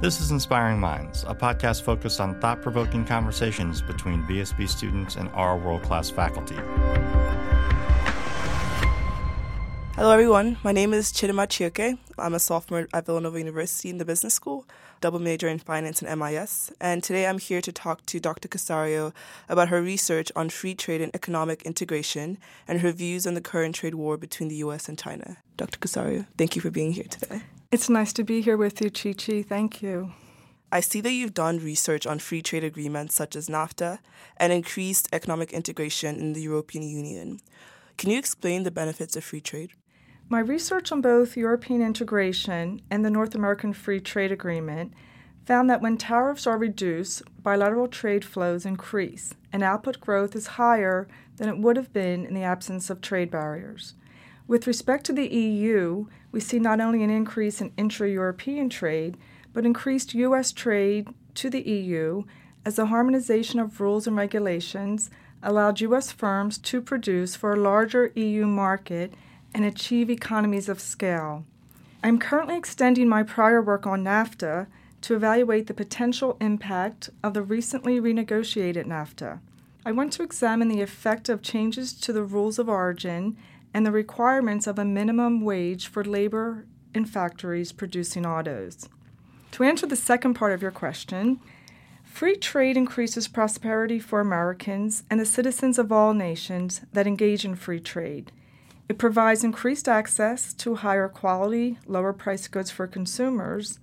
This is Inspiring Minds, a podcast focused on thought provoking conversations between VSB students and our world class faculty. Hello, everyone. My name is Chidima Chioke. I'm a sophomore at Villanova University in the business school, double major in finance and MIS. And today I'm here to talk to Dr. Casario about her research on free trade and economic integration and her views on the current trade war between the US and China. Dr. Casario, thank you for being here today. It's nice to be here with you, Chi Chi. Thank you. I see that you've done research on free trade agreements such as NAFTA and increased economic integration in the European Union. Can you explain the benefits of free trade? My research on both European integration and the North American Free Trade Agreement found that when tariffs are reduced, bilateral trade flows increase and output growth is higher than it would have been in the absence of trade barriers. With respect to the EU, we see not only an increase in intra European trade, but increased U.S. trade to the EU as the harmonization of rules and regulations allowed U.S. firms to produce for a larger EU market and achieve economies of scale. I'm currently extending my prior work on NAFTA to evaluate the potential impact of the recently renegotiated NAFTA. I want to examine the effect of changes to the rules of origin and the requirements of a minimum wage for labor in factories producing autos. To answer the second part of your question, free trade increases prosperity for Americans and the citizens of all nations that engage in free trade. It provides increased access to higher quality, lower priced goods for consumers,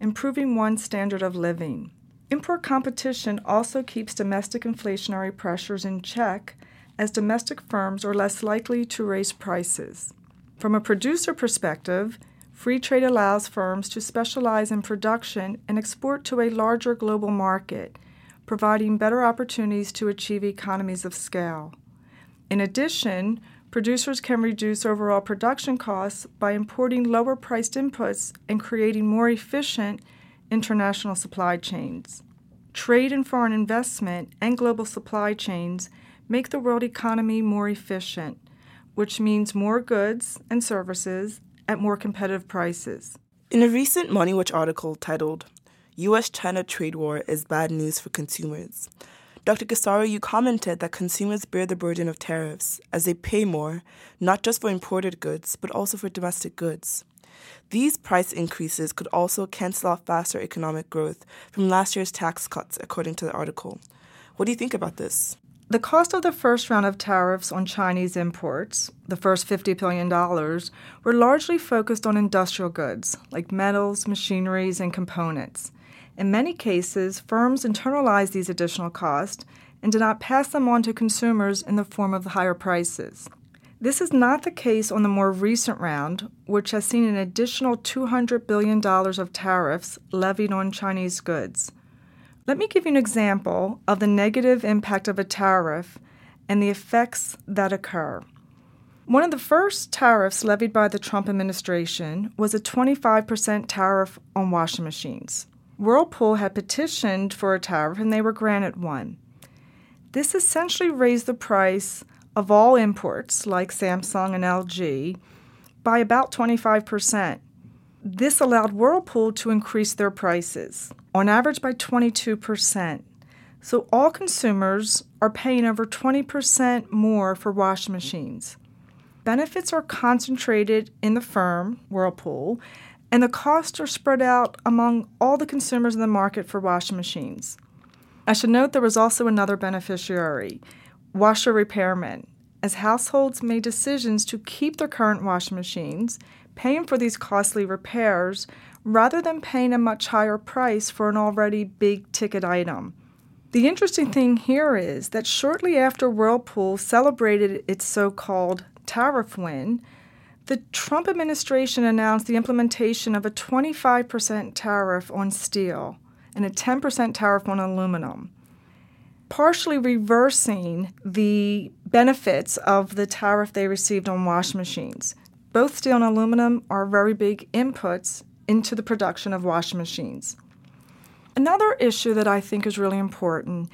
improving one's standard of living. Import competition also keeps domestic inflationary pressures in check as domestic firms are less likely to raise prices. From a producer perspective, free trade allows firms to specialize in production and export to a larger global market, providing better opportunities to achieve economies of scale. In addition, producers can reduce overall production costs by importing lower priced inputs and creating more efficient international supply chains. Trade and foreign investment and global supply chains make the world economy more efficient, which means more goods and services at more competitive prices. In a recent MoneyWatch article titled, US China Trade War is Bad News for Consumers, Dr. Casario, you commented that consumers bear the burden of tariffs as they pay more, not just for imported goods, but also for domestic goods. These price increases could also cancel out faster economic growth from last year's tax cuts, according to the article. What do you think about this? The cost of the first round of tariffs on Chinese imports, the first $50 billion, were largely focused on industrial goods like metals, machineries, and components. In many cases, firms internalize these additional costs and do not pass them on to consumers in the form of higher prices. This is not the case on the more recent round, which has seen an additional $200 billion of tariffs levied on Chinese goods. Let me give you an example of the negative impact of a tariff and the effects that occur. One of the first tariffs levied by the Trump administration was a 25% tariff on washing machines. Whirlpool had petitioned for a tariff and they were granted one. This essentially raised the price of all imports, like Samsung and LG, by about 25%. This allowed Whirlpool to increase their prices on average by 22%. So all consumers are paying over 20% more for washing machines. Benefits are concentrated in the firm, Whirlpool, and the costs are spread out among all the consumers in the market for washing machines. I should note there was also another beneficiary, washer repairmen, as households made decisions to keep their current washing machines, paying for these costly repairs rather than paying a much higher price for an already big ticket item. The interesting thing here is that shortly after Whirlpool celebrated its so called tariff win, the Trump administration announced the implementation of a 25% tariff on steel and a 10% tariff on aluminum, partially reversing the benefits of the tariff they received on washing machines. Both steel and aluminum are very big inputs into the production of washing machines. Another issue that I think is really important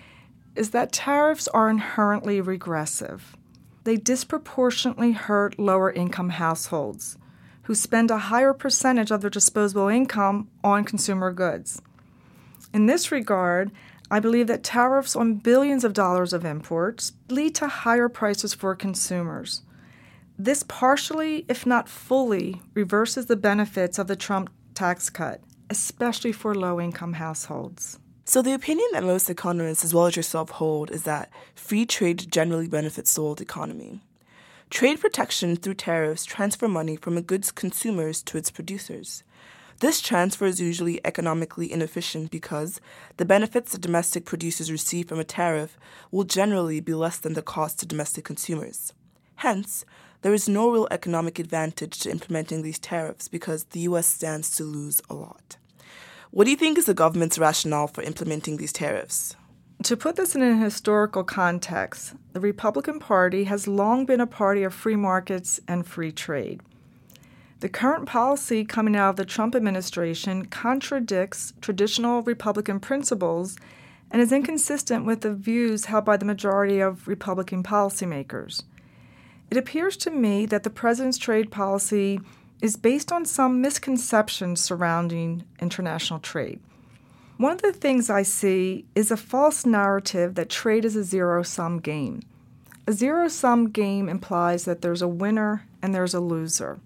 is that tariffs are inherently regressive. They disproportionately hurt lower income households. who spend a higher percentage of their disposable income on consumer goods. In this regard, I believe that tariffs on billions of dollars of imports lead to higher prices for consumers. This partially, if not fully, reverses the benefits of the Trump tax cut, especially for low income households. So, the opinion that most economists, as well as yourself, hold is that free trade generally benefits the world economy. Trade protection through tariffs transfer money from a good's consumers to its producers. This transfer is usually economically inefficient because the benefits that domestic producers receive from a tariff will generally be less than the cost to domestic consumers. Hence, there is no real economic advantage to implementing these tariffs because the US stands to lose a lot. What do you think is the government's rationale for implementing these tariffs? To put this in a historical context, the Republican Party has long been a party of free markets and free trade. The current policy coming out of the Trump administration contradicts traditional Republican principles and is inconsistent with the views held by the majority of Republican policymakers. It appears to me that the president's trade policy is based on some misconceptions surrounding international trade. One of the things I see is a false narrative that trade is a zero sum game. A zero sum game implies that there's a winner and there's a loser.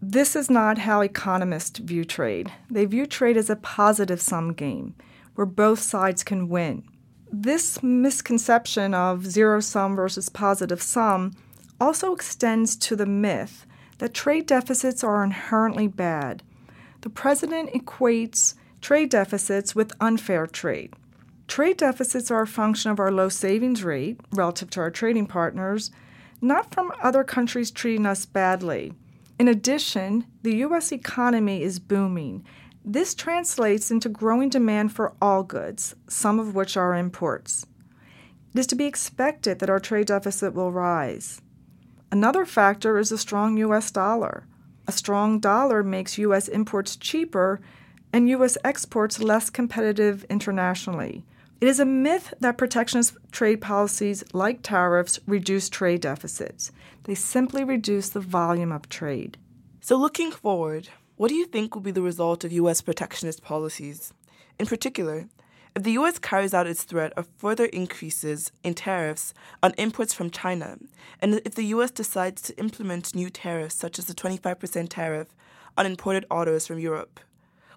This is not how economists view trade. They view trade as a positive sum game where both sides can win. This misconception of zero sum versus positive sum also extends to the myth that trade deficits are inherently bad. The president equates trade deficits with unfair trade. Trade deficits are a function of our low savings rate relative to our trading partners, not from other countries treating us badly. In addition, the U.S. economy is booming. This translates into growing demand for all goods, some of which are imports. It is to be expected that our trade deficit will rise. Another factor is a strong U.S. dollar. A strong dollar makes U.S. imports cheaper and U.S. exports less competitive internationally. It is a myth that protectionist trade policies like tariffs reduce trade deficits. They simply reduce the volume of trade. So, looking forward, what do you think will be the result of U.S. protectionist policies? In particular, if the U.S. carries out its threat of further increases in tariffs on imports from China, and if the U.S. decides to implement new tariffs such as the 25% tariff on imported autos from Europe,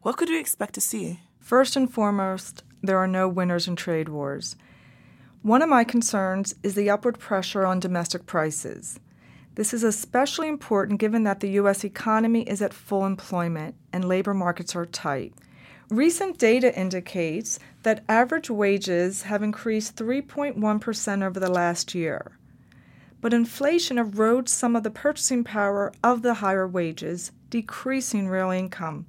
what could we expect to see? First and foremost, there are no winners in trade wars. One of my concerns is the upward pressure on domestic prices. This is especially important given that the U.S. economy is at full employment and labor markets are tight. Recent data indicates that average wages have increased 3.1% over the last year. But inflation erodes some of the purchasing power of the higher wages, decreasing real income.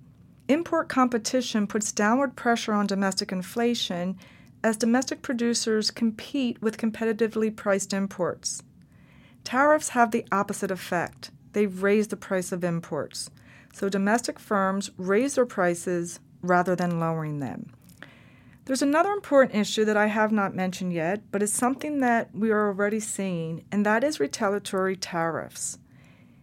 Import competition puts downward pressure on domestic inflation as domestic producers compete with competitively priced imports. Tariffs have the opposite effect. They raise the price of imports. So domestic firms raise their prices rather than lowering them. There's another important issue that I have not mentioned yet, but is something that we are already seeing, and that is retaliatory tariffs.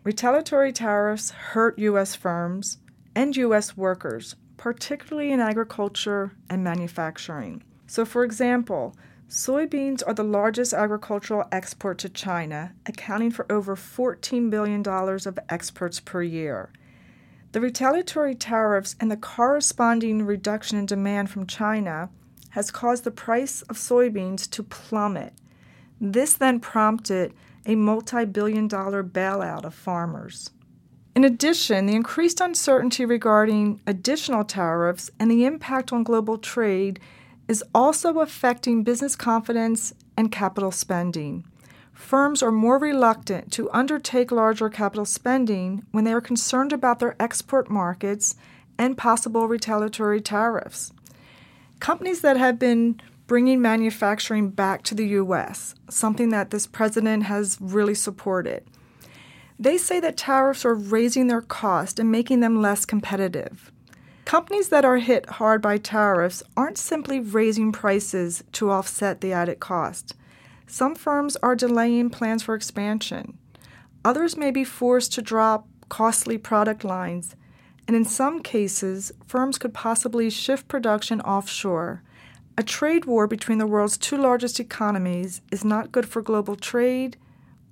Retaliatory tariffs hurt U.S. firms, and U.S. workers, particularly in agriculture and manufacturing. So, for example, soybeans are the largest agricultural export to China, accounting for over $14 billion of exports per year. The retaliatory tariffs and the corresponding reduction in demand from China has caused the price of soybeans to plummet. This then prompted a multi billion dollar bailout of farmers. In addition, the increased uncertainty regarding additional tariffs and the impact on global trade is also affecting business confidence and capital spending. Firms are more reluctant to undertake larger capital spending when they are concerned about their export markets and possible retaliatory tariffs. Companies that have been bringing manufacturing back to the U.S., something that this president has really supported, they say that tariffs are raising their cost and making them less competitive. Companies that are hit hard by tariffs aren't simply raising prices to offset the added cost. Some firms are delaying plans for expansion. Others may be forced to drop costly product lines, and in some cases, firms could possibly shift production offshore. A trade war between the world's two largest economies is not good for global trade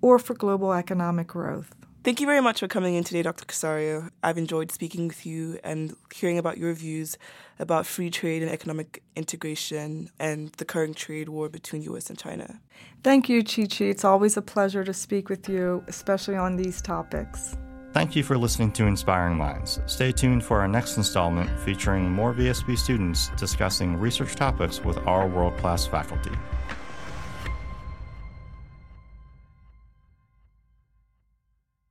or for global economic growth. Thank you very much for coming in today, Dr. Casario. I've enjoyed speaking with you and hearing about your views about free trade and economic integration and the current trade war between US and China. Thank you, Chi Chi. It's always a pleasure to speak with you, especially on these topics. Thank you for listening to Inspiring Minds. Stay tuned for our next installment featuring more VSB students discussing research topics with our world class faculty.